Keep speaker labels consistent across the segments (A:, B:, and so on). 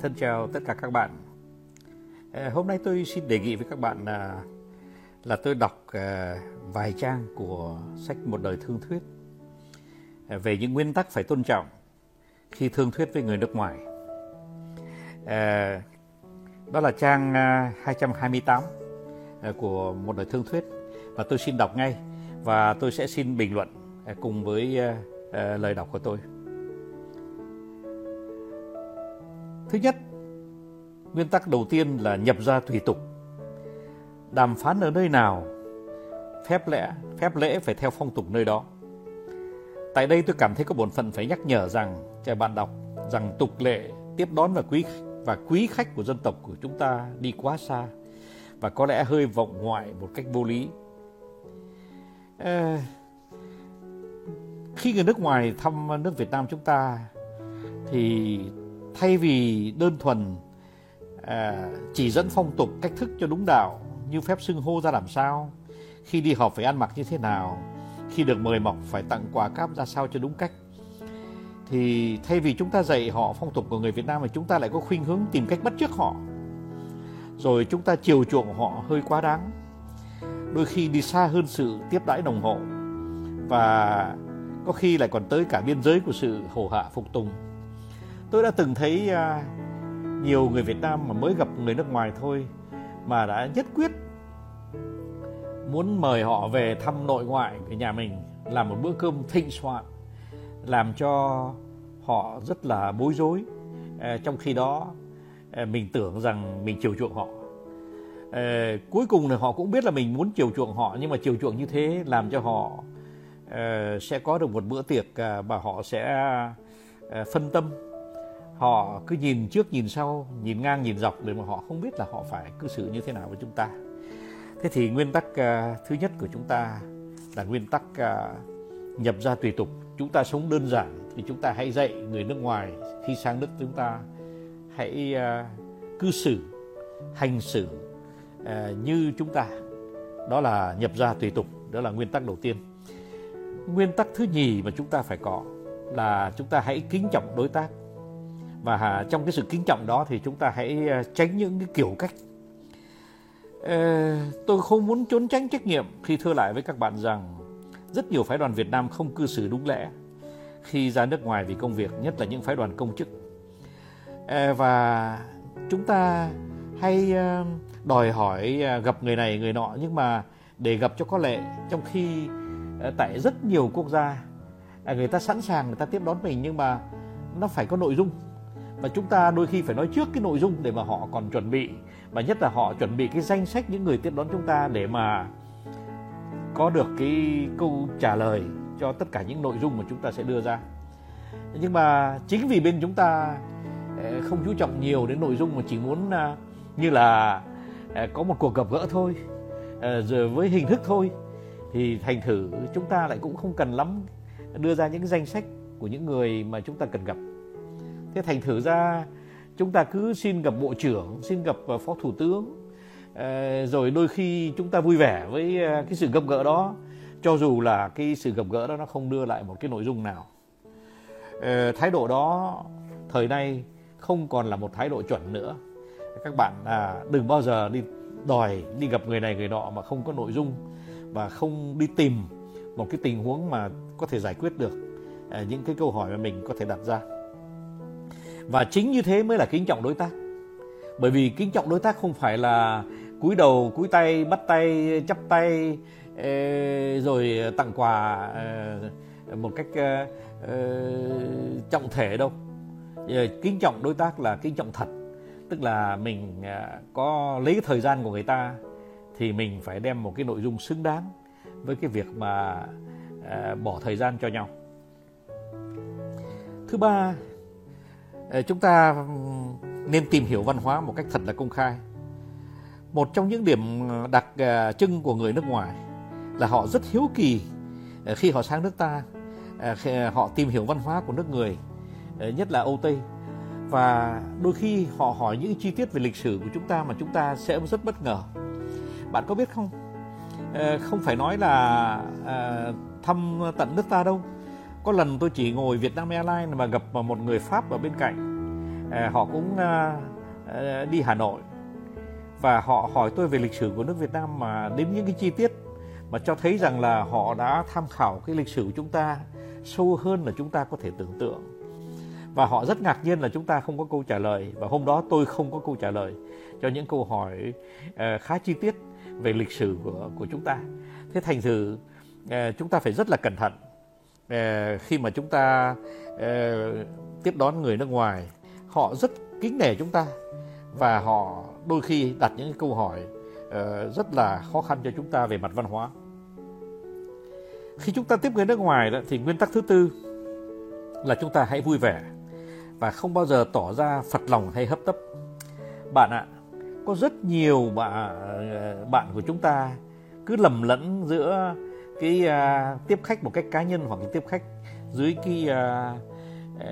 A: Thân chào tất cả các bạn. Ờ, hôm nay tôi xin đề nghị với các bạn là là tôi đọc à, vài trang của sách Một đời thương thuyết ờ, về những nguyên tắc phải tôn trọng khi thương thuyết với người nước ngoài. Ờ, đó là trang à, 228 à, của Một đời thương thuyết và tôi xin đọc ngay và tôi sẽ xin bình luận cùng với lời đọc của tôi. Thứ nhất, nguyên tắc đầu tiên là nhập ra tùy tục. Đàm phán ở nơi nào, phép lẽ, phép lễ phải theo phong tục nơi đó. Tại đây tôi cảm thấy có bổn phận phải nhắc nhở rằng cho bạn đọc rằng tục lệ tiếp đón và quý và quý khách của dân tộc của chúng ta đi quá xa và có lẽ hơi vọng ngoại một cách vô lý. À, khi người nước ngoài thăm nước Việt Nam chúng ta thì thay vì đơn thuần à, chỉ dẫn phong tục cách thức cho đúng đạo như phép xưng hô ra làm sao khi đi họp phải ăn mặc như thế nào khi được mời mọc phải tặng quà cáp ra sao cho đúng cách thì thay vì chúng ta dạy họ phong tục của người Việt Nam thì chúng ta lại có khuynh hướng tìm cách bắt chước họ. Rồi chúng ta chiều chuộng họ hơi quá đáng. Đôi khi đi xa hơn sự tiếp đãi đồng hộ và có khi lại còn tới cả biên giới của sự hổ hạ phục tùng tôi đã từng thấy à, nhiều người Việt Nam mà mới gặp người nước ngoài thôi mà đã nhất quyết muốn mời họ về thăm nội ngoại của nhà mình làm một bữa cơm thịnh soạn làm cho họ rất là bối rối. À, trong khi đó à, mình tưởng rằng mình chiều chuộng họ. À, cuối cùng là họ cũng biết là mình muốn chiều chuộng họ nhưng mà chiều chuộng như thế làm cho họ à, sẽ có được một bữa tiệc à, và họ sẽ à, phân tâm họ cứ nhìn trước nhìn sau nhìn ngang nhìn dọc để mà họ không biết là họ phải cư xử như thế nào với chúng ta. Thế thì nguyên tắc uh, thứ nhất của chúng ta là nguyên tắc uh, nhập ra tùy tục. Chúng ta sống đơn giản thì chúng ta hãy dạy người nước ngoài khi sang nước chúng ta hãy uh, cư xử hành xử uh, như chúng ta. Đó là nhập ra tùy tục đó là nguyên tắc đầu tiên. Nguyên tắc thứ nhì mà chúng ta phải có là chúng ta hãy kính trọng đối tác và à, trong cái sự kính trọng đó thì chúng ta hãy à, tránh những cái kiểu cách ờ, tôi không muốn trốn tránh trách nhiệm khi thưa lại với các bạn rằng rất nhiều phái đoàn Việt Nam không cư xử đúng lẽ khi ra nước ngoài vì công việc, nhất là những phái đoàn công chức. Ờ, và chúng ta hay ờ, đòi hỏi à, gặp người này người nọ nhưng mà để gặp cho có lệ trong khi tại rất nhiều quốc gia người ta sẵn sàng người ta tiếp đón mình nhưng mà nó phải có nội dung và chúng ta đôi khi phải nói trước cái nội dung để mà họ còn chuẩn bị. Và nhất là họ chuẩn bị cái danh sách những người tiếp đón chúng ta để mà có được cái câu trả lời cho tất cả những nội dung mà chúng ta sẽ đưa ra. Nhưng mà chính vì bên chúng ta ờ, không chú trọng nhiều đến nội dung mà chỉ muốn ờ, như là ờ, có một cuộc gặp gỡ thôi rồi với hình thức thôi, thì thành thử chúng ta lại cũng không cần lắm đưa ra những danh sách của những người mà chúng ta cần gặp thế thành thử ra chúng ta cứ xin gặp bộ trưởng xin gặp ờ, phó thủ tướng ờ, rồi đôi khi chúng ta vui vẻ với ờ, cái sự gặp gỡ đó cho dù là cái sự gặp gỡ đó nó không đưa lại một cái nội dung nào. Thái độ đó thời nay không còn là một thái độ chuẩn nữa. Các bạn à, đừng bao giờ đi đòi đi gặp người này người nọ mà không có nội dung và không đi tìm một cái tình huống mà có thể giải quyết được những cái câu hỏi mà mình có thể đặt ra và chính như thế mới là kính trọng đối tác. Bởi vì kính trọng đối tác không phải là cúi đầu, cúi tay, bắt tay, chắp tay rồi tặng quà một cách trọng thể đâu. Ờ, kính trọng đối tác là kính trọng thật. Tức là mình à, có lấy thời gian của người ta thì mình phải đem một cái nội dung xứng đáng với cái việc mà à, bỏ thời gian cho nhau. Thứ ba Ờ, chúng ta nên tìm hiểu văn hóa một cách thật là công khai. Một trong những điểm ờ, đặc ờ, trưng của người nước ngoài là họ rất hiếu kỳ khi họ sang nước ta họ tìm hiểu văn hóa của nước người nhất là âu tây. Và đôi khi họ hỏi những chi tiết về lịch sử của chúng ta mà chúng ta sẽ rất bất ngờ. Bạn có biết không? Không phải nói là thăm tận nước ta đâu có lần tôi chỉ ngồi Vietnam Airlines mà gặp một người Pháp ở bên cạnh. À, họ cũng à, à, đi Hà Nội. Và họ hỏi tôi về lịch sử của nước Việt Nam mà đến những cái chi tiết mà cho thấy rằng là họ đã tham khảo cái lịch sử của chúng ta sâu hơn là chúng ta có thể tưởng tượng. Và họ rất ngạc nhiên là chúng ta không có câu trả lời. Và hôm đó tôi không có câu trả lời cho những câu hỏi uh, khá chi tiết về lịch sử của của chúng ta. Thế thành thử uh, chúng ta phải rất là cẩn thận. uh, Ờ, khi mà chúng ta ờ, tiếp đón người nước ngoài họ rất kính nể chúng ta và họ đôi khi đặt những câu hỏi ờ, rất là khó khăn cho chúng ta về mặt văn hóa. Khi chúng ta tiếp người nước ngoài đó, thì nguyên tắc thứ tư là chúng ta hãy vui vẻ và không bao giờ tỏ ra phật lòng hay hấp tấp. Bạn ạ có rất nhiều bạn bạn của chúng ta cứ lầm lẫn giữa cái uh, tiếp khách một cách cá nhân hoặc là tiếp khách dưới cái uh, uh,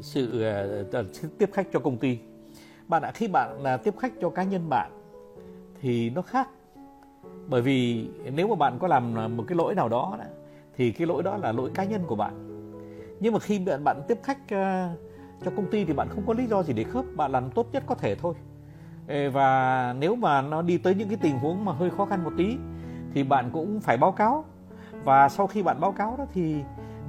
A: sự uh, tiếp khách cho công ty. Bạn ạ khi bạn là tiếp khách cho cá nhân bạn thì nó khác. Bởi vì nếu mà bạn có làm một cái lỗi nào đó thì cái lỗi đó là lỗi cá nhân của bạn. Nhưng mà khi bạn bạn tiếp khách uh, cho công ty thì bạn không có lý do gì để khớp. Bạn làm tốt nhất có thể thôi. Và nếu mà nó đi tới những cái tình huống mà hơi khó khăn một tí thì bạn cũng phải báo cáo. Và sau khi bạn báo cáo đó thì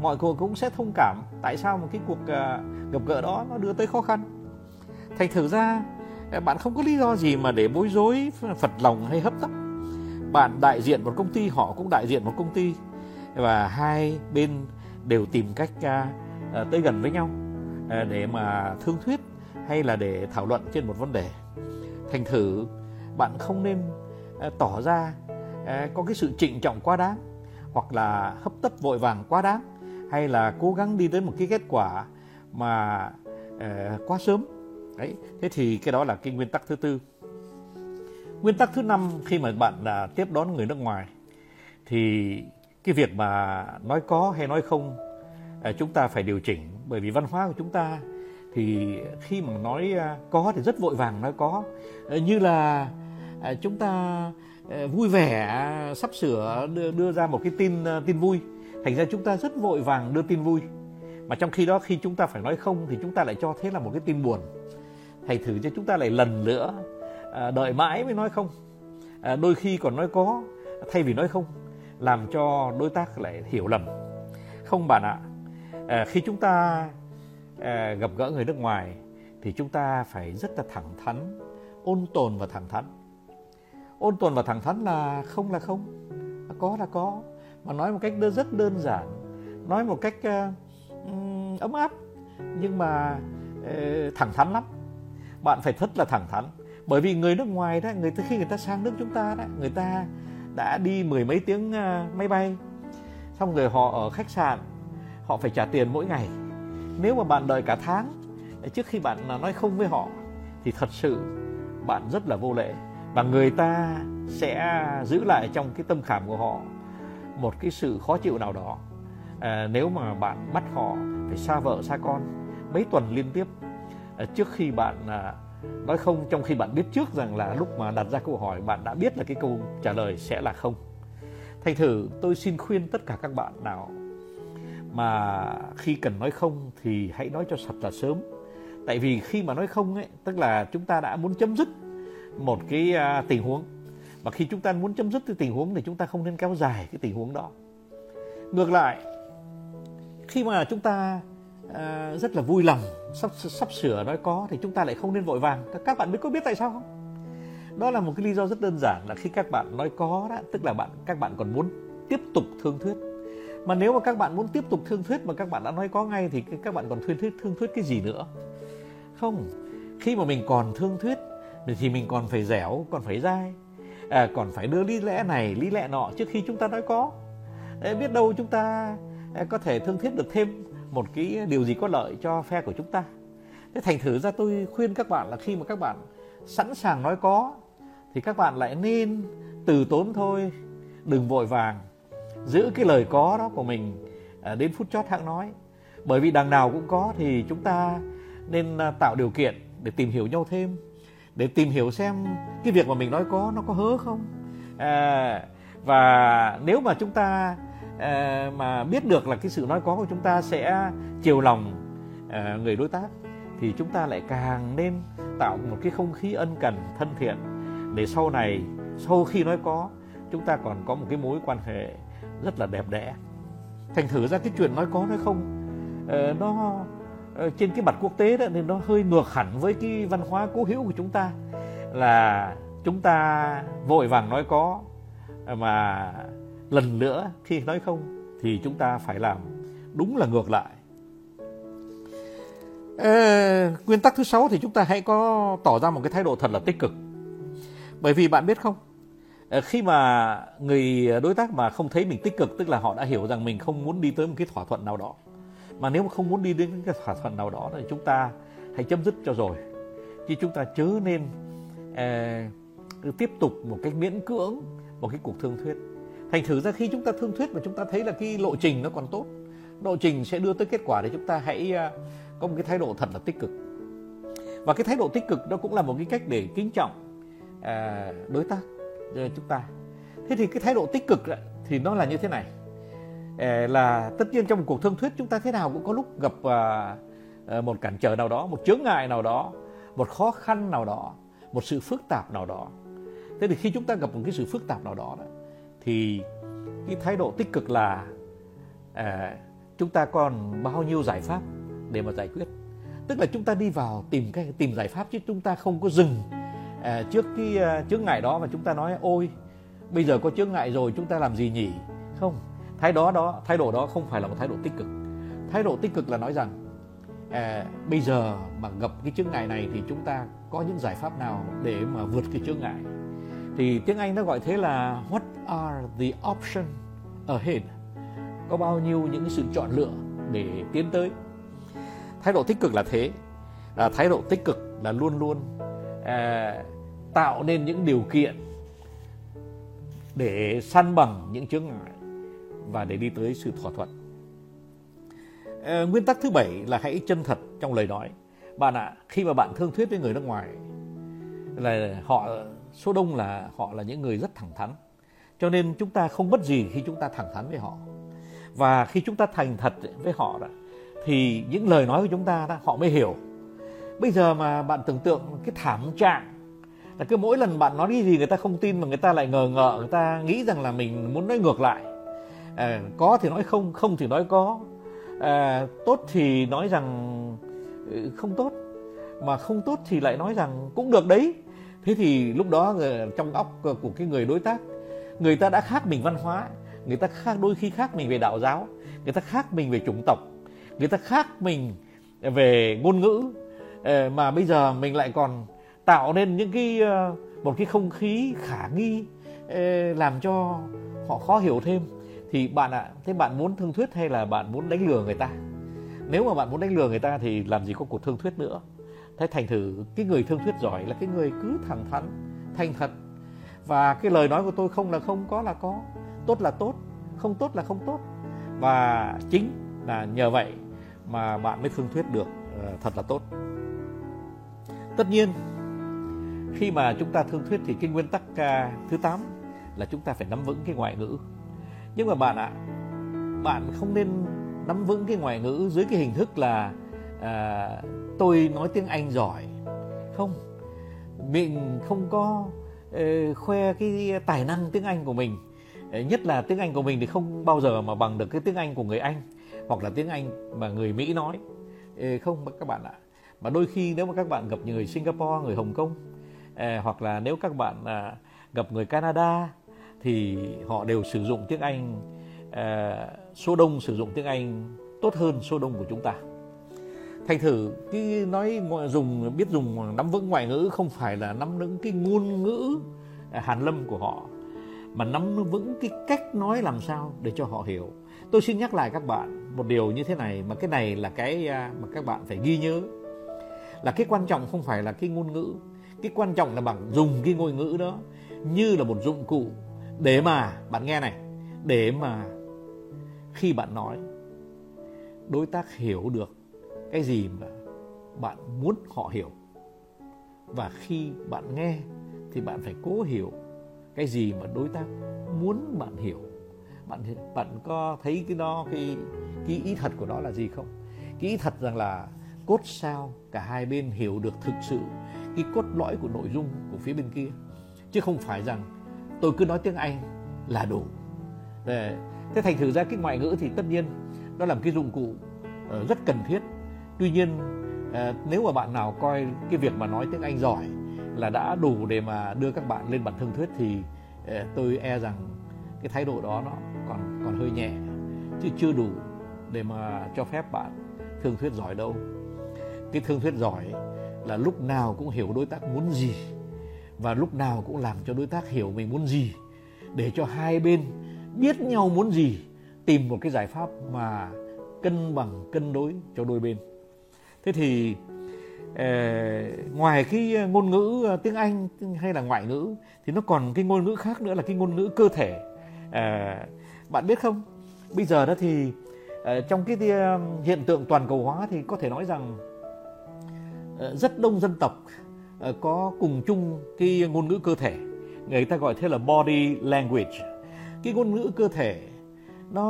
A: mọi người cũng sẽ thông cảm tại sao một cái cuộc à, gặp gỡ đó nó đưa tới khó khăn. Thành thử ra à, bạn không có lý do gì mà để bối rối, phật lòng hay hấp tấp. Bạn đại diện một công ty, họ cũng đại diện một công ty. Và hai bên đều tìm cách à, tới gần với nhau để mà thương thuyết hay là để thảo luận trên một vấn đề. Thành thử, bạn không nên tỏ ra À, có cái sự trịnh trọng quá đáng hoặc là hấp tấp vội vàng quá đáng hay là cố gắng đi đến một cái kết quả mà uh, quá sớm. Đấy thế thì cái đó là cái nguyên tắc thứ tư. Nguyên tắc thứ năm khi mà bạn là tiếp đón người nước ngoài thì cái việc mà nói có hay nói không à, chúng ta phải điều chỉnh. Bởi vì văn hóa của chúng ta thì khi mà nói à, có thì rất vội vàng nói có. Ờ, như là chúng ta Ờ, vui vẻ sắp sửa đưa, đưa ra một cái tin ờ, tin vui. Thành ra chúng ta rất vội vàng đưa tin vui. Mà trong khi đó khi chúng ta phải nói không thì chúng ta lại cho thế là một cái tin buồn. Thầy thử cho chúng ta lại lần nữa ờ, đợi mãi mới nói không. Đôi khi còn nói có thay vì nói không làm cho đối tác lại hiểu lầm. Không bạn ạ à, khi chúng ta à, gặp gỡ người nước ngoài thì chúng ta phải rất là thẳng thắn ôn tồn và thẳng thắn ôn tồn và thẳng thắn là không là không. À, có là có. Mà nói một cách rất đơn giản. Nói một cách uh, ấm áp. Nhưng mà uh, thẳng thắn lắm. Bạn phải thật là thẳng thắn. Bởi vì người nước ngoài đó người khi người ta sang nước chúng ta đó người ta đã đi mười mấy tiếng uh, máy bay. Xong rồi họ ở khách sạn họ phải trả tiền mỗi ngày. Nếu mà bạn đợi cả tháng trước khi bạn à, nói không với họ thì thật sự bạn rất là vô lễ và người ta sẽ giữ lại trong cái tâm khảm của họ một cái sự khó chịu nào đó. À, nếu mà bạn bắt họ phải xa vợ xa con mấy tuần liên tiếp à, trước khi bạn à, nói không trong khi bạn biết trước rằng là lúc mà đặt ra câu hỏi bạn đã biết là cái câu trả lời sẽ là không. Thành thử tôi xin khuyên tất cả các bạn nào mà khi cần nói không thì hãy nói cho sạch là sớm. Tại vì khi mà nói không ấy tức là chúng ta đã muốn chấm dứt một cái uh, tình huống. Và khi chúng ta muốn chấm dứt cái tình huống thì chúng ta không nên kéo dài cái tình huống đó. Ngược lại khi mà chúng ta uh, rất là vui lòng sắp sắp sửa nói có thì chúng ta lại không nên vội vàng. Các bạn biết có biết tại sao không? Đó là một cái lý do rất đơn giản là khi các bạn nói có đó tức là bạn các bạn còn muốn tiếp tục thương thuyết. Mà nếu mà các bạn muốn tiếp tục thương thuyết mà các bạn đã nói có ngay thì các bạn còn thương thuyết thương thuyết cái gì nữa? Không khi mà mình còn thương thuyết thì mình còn phải dẻo còn phải dai. À, còn phải đưa lý lẽ này lý lẽ nọ trước khi chúng ta nói có. Để biết đâu chúng ta à, có thể thương thuyết được thêm một cái điều gì có lợi cho phe của chúng ta. Thế thành thử ra tôi khuyên các bạn là khi mà các bạn sẵn sàng nói có thì các bạn lại nên từ tốn thôi đừng vội vàng giữ cái lời có đó của mình à, đến phút chót hãng nói. Bởi vì đằng nào cũng có thì chúng ta nên à, tạo điều kiện để tìm hiểu nhau thêm để tìm hiểu xem cái việc mà mình nói có nó có hớ không. À, và nếu mà chúng ta à, mà biết được là cái sự nói có của chúng ta sẽ chiều lòng à, người đối tác thì chúng ta lại càng nên tạo một cái không khí ân cần thân thiện để sau này sau khi nói có chúng ta còn có một cái mối quan hệ rất là đẹp đẽ. Thành thử ra cái chuyện nói có nói không ờ, nó Ờ, trên cái mặt quốc tế đó nên nó hơi ngược hẳn với cái văn hóa cố hữu của chúng ta. Là chúng ta vội vàng nói có mà lần nữa khi nói không thì chúng ta phải làm đúng là ngược lại. Ê, nguyên tắc thứ sáu thì chúng ta hãy có tỏ ra một cái thái độ thật là tích cực. Bởi vì bạn biết không ờ, khi mà người đối tác mà không thấy mình tích cực tức là họ đã hiểu rằng mình không muốn đi tới một cái thỏa thuận nào đó mà nếu mà không muốn đi đến cái thỏa thuận nào đó thì chúng ta hãy chấm dứt cho rồi. Chứ chúng ta chớ nên uh, tiếp tục một cách miễn cưỡng một cái cuộc thương thuyết. Thành thử ra khi chúng ta thương thuyết mà chúng ta thấy là cái lộ trình nó còn tốt lộ trình sẽ đưa tới kết quả thì chúng ta hãy uh, có một cái thái độ thật là tích cực. Và cái thái độ tích cực đó cũng là một cái cách để kính trọng uh, đối tác chúng ta. Thế thì cái thái độ tích cực thì nó là như thế này. Ờ, là tất nhiên trong một cuộc thương thuyết chúng ta thế nào cũng có lúc gặp à, ờ, một cản trở nào đó một chướng ngại nào đó một khó khăn nào đó một sự phức tạp nào đó. Thế thì khi chúng ta gặp một cái sự phức tạp nào đó thì cái thái độ tích cực là à, chúng ta còn bao nhiêu giải pháp để mà giải quyết? Tức là chúng ta đi vào tìm cái tìm giải pháp chứ chúng ta không có dừng à, trước cái uh, chướng ngại đó mà chúng ta nói ôi bây giờ có chướng ngại rồi chúng ta làm gì nhỉ? Không thái đó đó thái độ đó không phải là một thái độ tích cực. Thái độ tích cực là nói rằng à, bây giờ mà gặp cái chướng ngại này thì chúng ta có những giải pháp nào để mà vượt cái chướng ngại? Thì tiếng Anh nó gọi thế là what are the option ahead? Có bao nhiêu những cái sự chọn lựa để tiến tới? Thái độ tích cực là thế. À, thái độ tích cực là luôn luôn à, tạo nên những điều kiện để săn bằng những chướng ngại và để đi tới sự thỏa thuận. À, nguyên tắc thứ bảy là hãy chân thật trong lời nói. Bạn ạ à, khi mà bạn thương thuyết với người nước ngoài là họ số đông là họ là những người rất thẳng thắn. Cho nên chúng ta không mất gì khi chúng ta thẳng thắn với họ. Và khi chúng ta thành thật với họ đó, thì những lời nói của chúng ta đó, họ mới hiểu. Bây giờ mà bạn tưởng tượng cái thảm trạng là cứ mỗi lần bạn nói cái gì người ta không tin mà người ta lại ngờ ngợ người ta nghĩ rằng là mình muốn nói ngược lại à, có thì nói không không thì nói có. À, tốt thì nói rằng ừ, không tốt mà không tốt thì lại nói rằng cũng được đấy. Thế thì lúc đó ờ, trong óc của cái người đối tác người ta đã khác mình văn hóa người ta khác đôi khi khác mình về đạo giáo người ta khác mình về chủng tộc người ta khác mình về ngôn ngữ. Ờ, mà bây giờ mình lại còn tạo nên những cái ờ, một cái không khí khả nghi làm cho họ khó hiểu thêm thì bạn ạ à, thế bạn muốn thương thuyết hay là bạn muốn đánh lừa người ta? Nếu mà bạn muốn đánh lừa người ta thì làm gì có cuộc thương thuyết nữa. Thế thành thử cái người thương thuyết giỏi là cái người cứ thẳng thắn thành thật. Và cái lời nói của tôi không là không có là có. Tốt là tốt không tốt là không tốt. Và chính là nhờ vậy mà bạn mới thương thuyết được ờ, thật là tốt. Tất nhiên khi mà chúng ta thương thuyết thì cái nguyên tắc à, thứ 8 là chúng ta phải nắm vững cái ngoại ngữ nhưng mà bạn ạ bạn không nên nắm vững cái ngoại ngữ dưới cái hình thức là à, tôi nói tiếng Anh giỏi. Không mình không có uh, khoe cái tài năng tiếng Anh của mình. Ờ, nhất là tiếng Anh của mình thì không bao giờ mà bằng được cái tiếng Anh của người Anh hoặc là tiếng Anh mà người Mỹ nói. Ờ, không các bạn ạ. Mà đôi khi nếu mà các bạn gặp người Singapore người Hồng Kông hoặc là nếu các bạn à, gặp người Canada thì họ đều sử dụng tiếng Anh uh, số đông sử dụng tiếng Anh tốt hơn số đông của chúng ta. Thành thử cái nói dùng biết dùng nắm vững ngoại ngữ không phải là nắm vững cái ngôn ngữ à, hàn lâm của họ mà nắm vững cái cách nói làm sao để cho họ hiểu. Tôi xin nhắc lại các bạn một điều như thế này mà cái này là cái à, mà các bạn phải ghi nhớ. Là cái quan trọng không phải là cái ngôn ngữ cái quan trọng là bằng dùng cái ngôn ngữ đó như là một dụng cụ để mà, bạn nghe này. Để mà khi bạn nói, đối tác hiểu được cái gì mà bạn muốn họ hiểu. Và khi bạn nghe thì bạn phải cố hiểu cái gì mà đối tác muốn bạn hiểu. Bạn bạn có thấy cái đó, cái cái ý thật của nó là gì không? Cái ý thật rằng là cốt sao cả hai bên hiểu được thực sự cái cốt lõi của nội dung của phía bên kia. Chứ không phải rằng tôi cứ nói tiếng Anh là đủ. Để thế thành thử ra cái ngoại ngữ thì tất nhiên nó là một cái dụng cụ ờ, rất cần thiết. Tuy nhiên ờ, nếu mà bạn nào coi cái việc mà nói tiếng Anh giỏi là đã đủ để mà đưa các bạn lên bản thương thuyết thì ờ, tôi e rằng cái thái độ đó nó còn còn hơi nhẹ. Chứ chưa đủ để mà cho phép bạn thương thuyết giỏi đâu. Cái thương thuyết giỏi là lúc nào cũng hiểu đối tác muốn gì và lúc nào cũng làm cho đối tác hiểu mình muốn gì, để cho hai bên biết nhau muốn gì, tìm một cái giải pháp mà cân bằng, cân đối cho đôi bên. Thế thì ờ, ngoài cái ngôn ngữ ờ, tiếng Anh hay là ngoại ngữ, thì nó còn cái ngôn ngữ khác nữa là cái ngôn ngữ cơ thể. Ờ, bạn biết không? Bây giờ đó thì trong cái hiện tượng toàn cầu hóa thì có thể nói rằng rất đông dân tộc Ờ, có cùng chung cái ngôn ngữ cơ thể. Người ta gọi thế là body language. Cái ngôn ngữ cơ thể, nó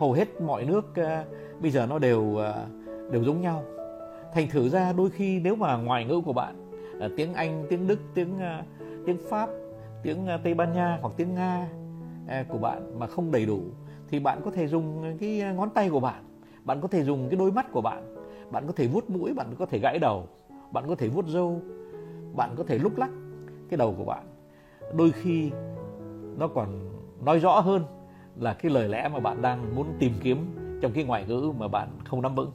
A: hầu hết mọi nước ờ, bây giờ nó đều ờ, đều giống nhau. Thành thử ra đôi khi nếu mà ngoại ngữ của bạn tiếng anh, tiếng đức, tiếng tiếng pháp, tiếng tây ban nha hoặc tiếng nga của bạn mà không đầy đủ, thì bạn có thể dùng cái ngón tay của bạn bạn có thể dùng cái đôi mắt của bạn bạn có thể vuốt mũi, bạn có thể gãi đầu bạn có thể vuốt râu bạn có thể lúc lắc cái đầu của bạn. Đôi khi nó còn nói rõ hơn là cái lời lẽ mà bạn đang muốn tìm kiếm trong cái ngoại ngữ mà bạn không nắm vững.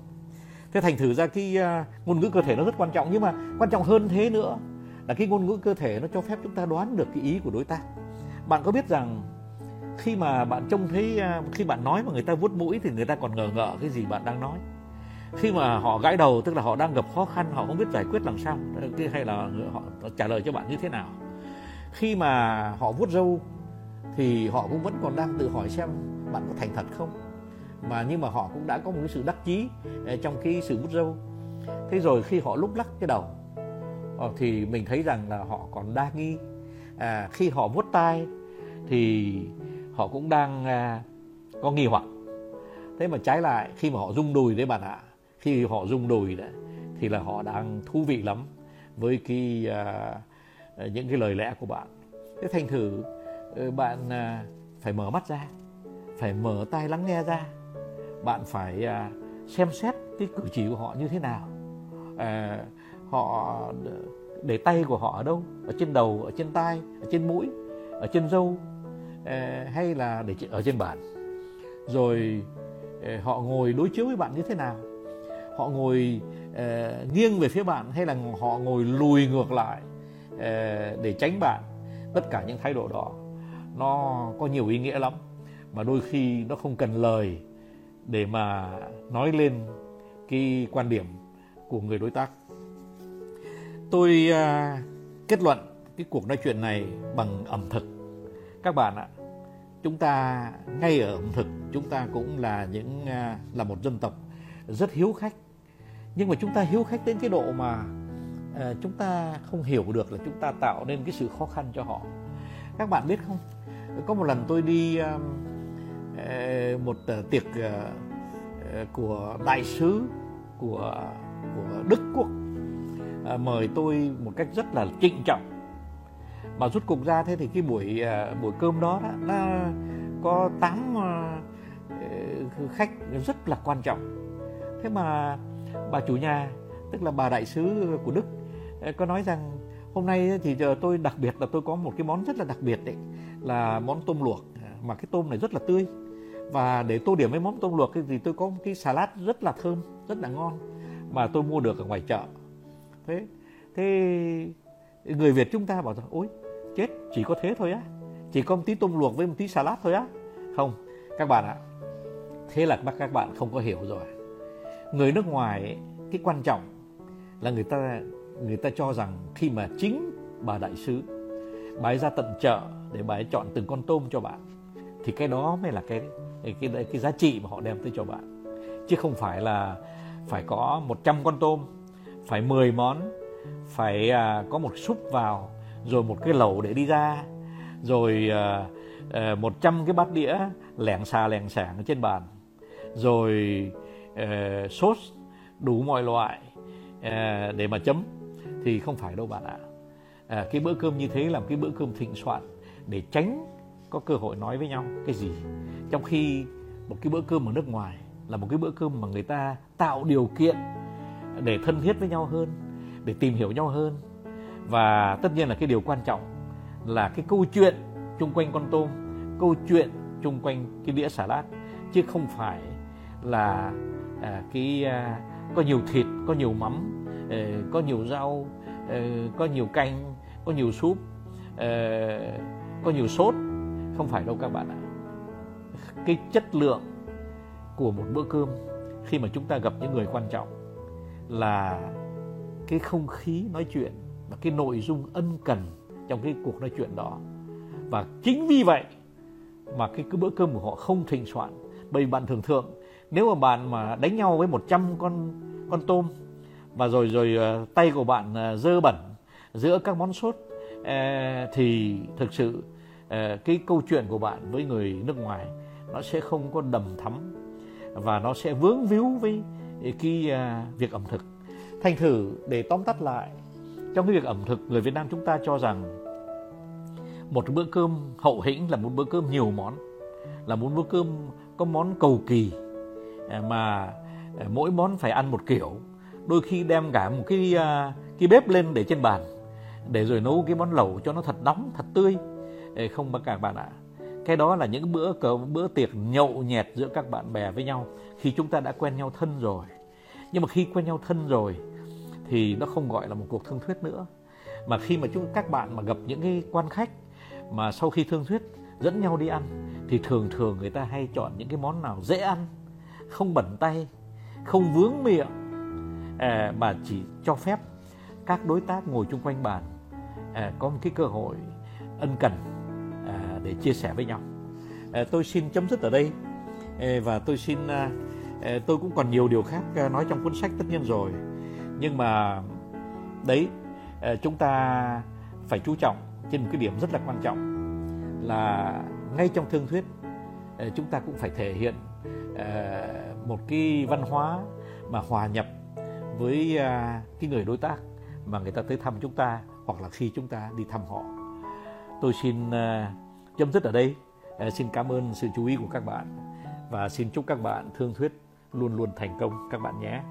A: Thế thành thử ra cái uh, ngôn ngữ cơ thể nó rất quan trọng nhưng mà quan trọng hơn thế nữa là cái ngôn ngữ cơ thể nó cho phép chúng ta đoán được cái ý của đối tác. Bạn có biết rằng khi mà bạn trông thấy uh, khi bạn nói mà người ta vuốt mũi thì người ta còn ngờ ngợ cái gì bạn đang nói? Khi mà họ gãi đầu tức là họ đang gặp khó khăn họ không biết giải quyết làm sao hay là họ trả lời cho bạn như thế nào. Khi mà họ vuốt râu thì họ cũng vẫn còn đang tự hỏi xem bạn có thành thật không? Mà nhưng mà họ cũng đã có một cái sự đắc chí ờ, trong cái sự vuốt râu. Thế rồi khi họ lúc lắc cái đầu ờ, thì mình thấy rằng là họ còn đa nghi. À, khi họ vuốt tai thì họ cũng đang à, có nghi hoặc. Thế mà trái lại khi mà họ rung đùi đấy bạn ạ khi họ rung đùi đấy thì là họ đang thú vị lắm với cái à, à những cái lời lẽ của bạn. Thế thành thử ừ, bạn à, phải mở mắt ra phải mở tai lắng nghe ra. Bạn phải à, xem xét cái cử chỉ của họ như thế nào. À, họ để tay của họ ở đâu? Ở trên đầu ở trên tai ở trên mũi ở trên râu à, hay là để ở trên bàn? Rồi à, họ ngồi đối chiếu với bạn như thế nào? Họ ngồi uh, nghiêng về phía bạn hay là họ ngồi lùi ngược lại uh, để tránh bạn? Tất cả những thái độ đó nó có nhiều ý nghĩa lắm. Mà đôi khi nó không cần lời để mà nói lên cái quan điểm của người đối tác. Tôi uh, kết luận cái cuộc nói chuyện này bằng ẩm thực. Các bạn ạ chúng ta ngay ở ẩm thực chúng ta cũng là những uh, là một dân tộc rất hiếu khách nhưng mà chúng ta hiếu khách đến cái độ mà uh, chúng ta không hiểu được là chúng ta tạo nên cái sự khó khăn cho họ. Các bạn biết không? Có một lần tôi đi uh, một uh, tiệc uh, của đại sứ của của Đức quốc mời tôi một cách rất là trịnh trọng. Mà rút cục ra thế thì cái buổi buổi cơm đó, đó nó có tám khách rất là quan trọng. Thế mà bà chủ nhà, tức là bà đại sứ của Đức ờ, có nói rằng hôm nay thì giờ tôi đặc biệt là tôi có một cái món rất là đặc biệt đấy là món tôm luộc. À, mà cái tôm này rất là tươi. Và để tô điểm với món tôm luộc thì tôi có một cái salad rất là thơm, rất là ngon, mà tôi mua được ở ngoài chợ. Thế thế người Việt chúng ta bảo rằng, ôi, chết, chỉ có thế thôi á, chỉ có một tí tôm luộc với một tí salad thôi á. Không, các bạn ạ, thế là các bạn không có hiểu rồi người nước ngoài ấy, cái quan trọng là người ta người ta cho rằng khi mà chính bà đại sứ bà ấy ra tận chợ để bà ấy chọn từng con tôm cho bạn thì cái đó mới là cái cái cái, cái giá trị mà họ đem tới cho bạn. Chứ không phải là phải có 100 con tôm phải 10 món phải à, có một súp vào rồi một cái lẩu để đi ra rồi à, à, 100 cái bát đĩa lẻng xà lẻng sảng trên bàn rồi Ờ, sốt đủ mọi loại ờ, để mà chấm thì không phải đâu bạn ạ. À, cái bữa cơm như thế là một cái bữa cơm thịnh soạn để tránh có cơ hội nói với nhau. Cái gì? Trong khi một cái bữa cơm ở nước ngoài là một cái bữa cơm mà người ta tạo điều kiện để thân thiết với nhau hơn để tìm hiểu nhau hơn. Và tất nhiên là cái điều quan trọng là cái câu chuyện chung quanh con tôm câu chuyện chung quanh cái đĩa xà lát chứ không phải là à, cái à, có nhiều thịt có nhiều mắm à, có nhiều rau à, có nhiều canh có nhiều súp à, có nhiều sốt. Không phải đâu các bạn ạ. Cái chất lượng của một bữa cơm khi mà chúng ta gặp những người quan trọng là cái không khí nói chuyện và cái nội dung ân cần trong cái cuộc nói chuyện đó. Và chính vì vậy mà cái, cái bữa cơm của họ không thịnh soạn. Bởi bạn thường thường nếu mà bạn mà đánh nhau với 100 con con tôm, và rồi rồi ờ, tay của bạn ờ, dơ bẩn giữa các món sốt ờ, thì thực sự cái câu chuyện của bạn với người nước ngoài nó sẽ không có đầm thắm và nó sẽ vướng víu với cái việc ẩm thực. Thành thử để tóm tắt lại, trong cái việc ẩm thực, người Việt Nam chúng ta cho rằng một bữa cơm hậu hĩnh là một bữa cơm nhiều món, là một bữa cơm có món cầu kỳ. Ờ, mà ờ, mỗi món phải ăn một kiểu. Đôi khi đem cả một cái ờ, cái bếp lên để trên bàn, để rồi nấu cái món lẩu cho nó thật nóng, thật tươi. Không mà các bạn ạ. Cái đó là những bữa cờ, bữa tiệc nhậu nhẹt giữa các bạn bè với nhau, khi chúng ta đã quen nhau thân rồi. Nhưng mà khi quen nhau thân rồi, thì nó không gọi là một cuộc thương thuyết nữa. Mà khi mà chúng, các bạn mà gặp những cái quan khách mà sau khi thương thuyết dẫn nhau đi ăn, thì thường thường người ta hay chọn những cái món nào dễ ăn không bẩn tay không vướng miệng à, mà chỉ cho phép các đối tác ngồi chung quanh bàn à, có một cái cơ hội ân cần à, để chia sẻ với nhau. À, tôi xin chấm dứt ở đây à, và tôi xin à, à tôi cũng còn nhiều điều khác à, nói trong cuốn sách tất nhiên rồi. Nhưng mà đấy à, chúng ta phải chú trọng trên một cái điểm rất là quan trọng là ngay trong thương thuyết à, chúng ta cũng phải thể hiện Ờ, một cái văn hóa mà hòa nhập với à, cái người đối tác mà người ta tới thăm chúng ta hoặc là khi chúng ta đi thăm họ. Tôi xin à, chấm dứt ở đây. À, xin cảm ơn sự chú ý của các bạn và xin chúc các bạn thương thuyết luôn luôn thành công các bạn nhé.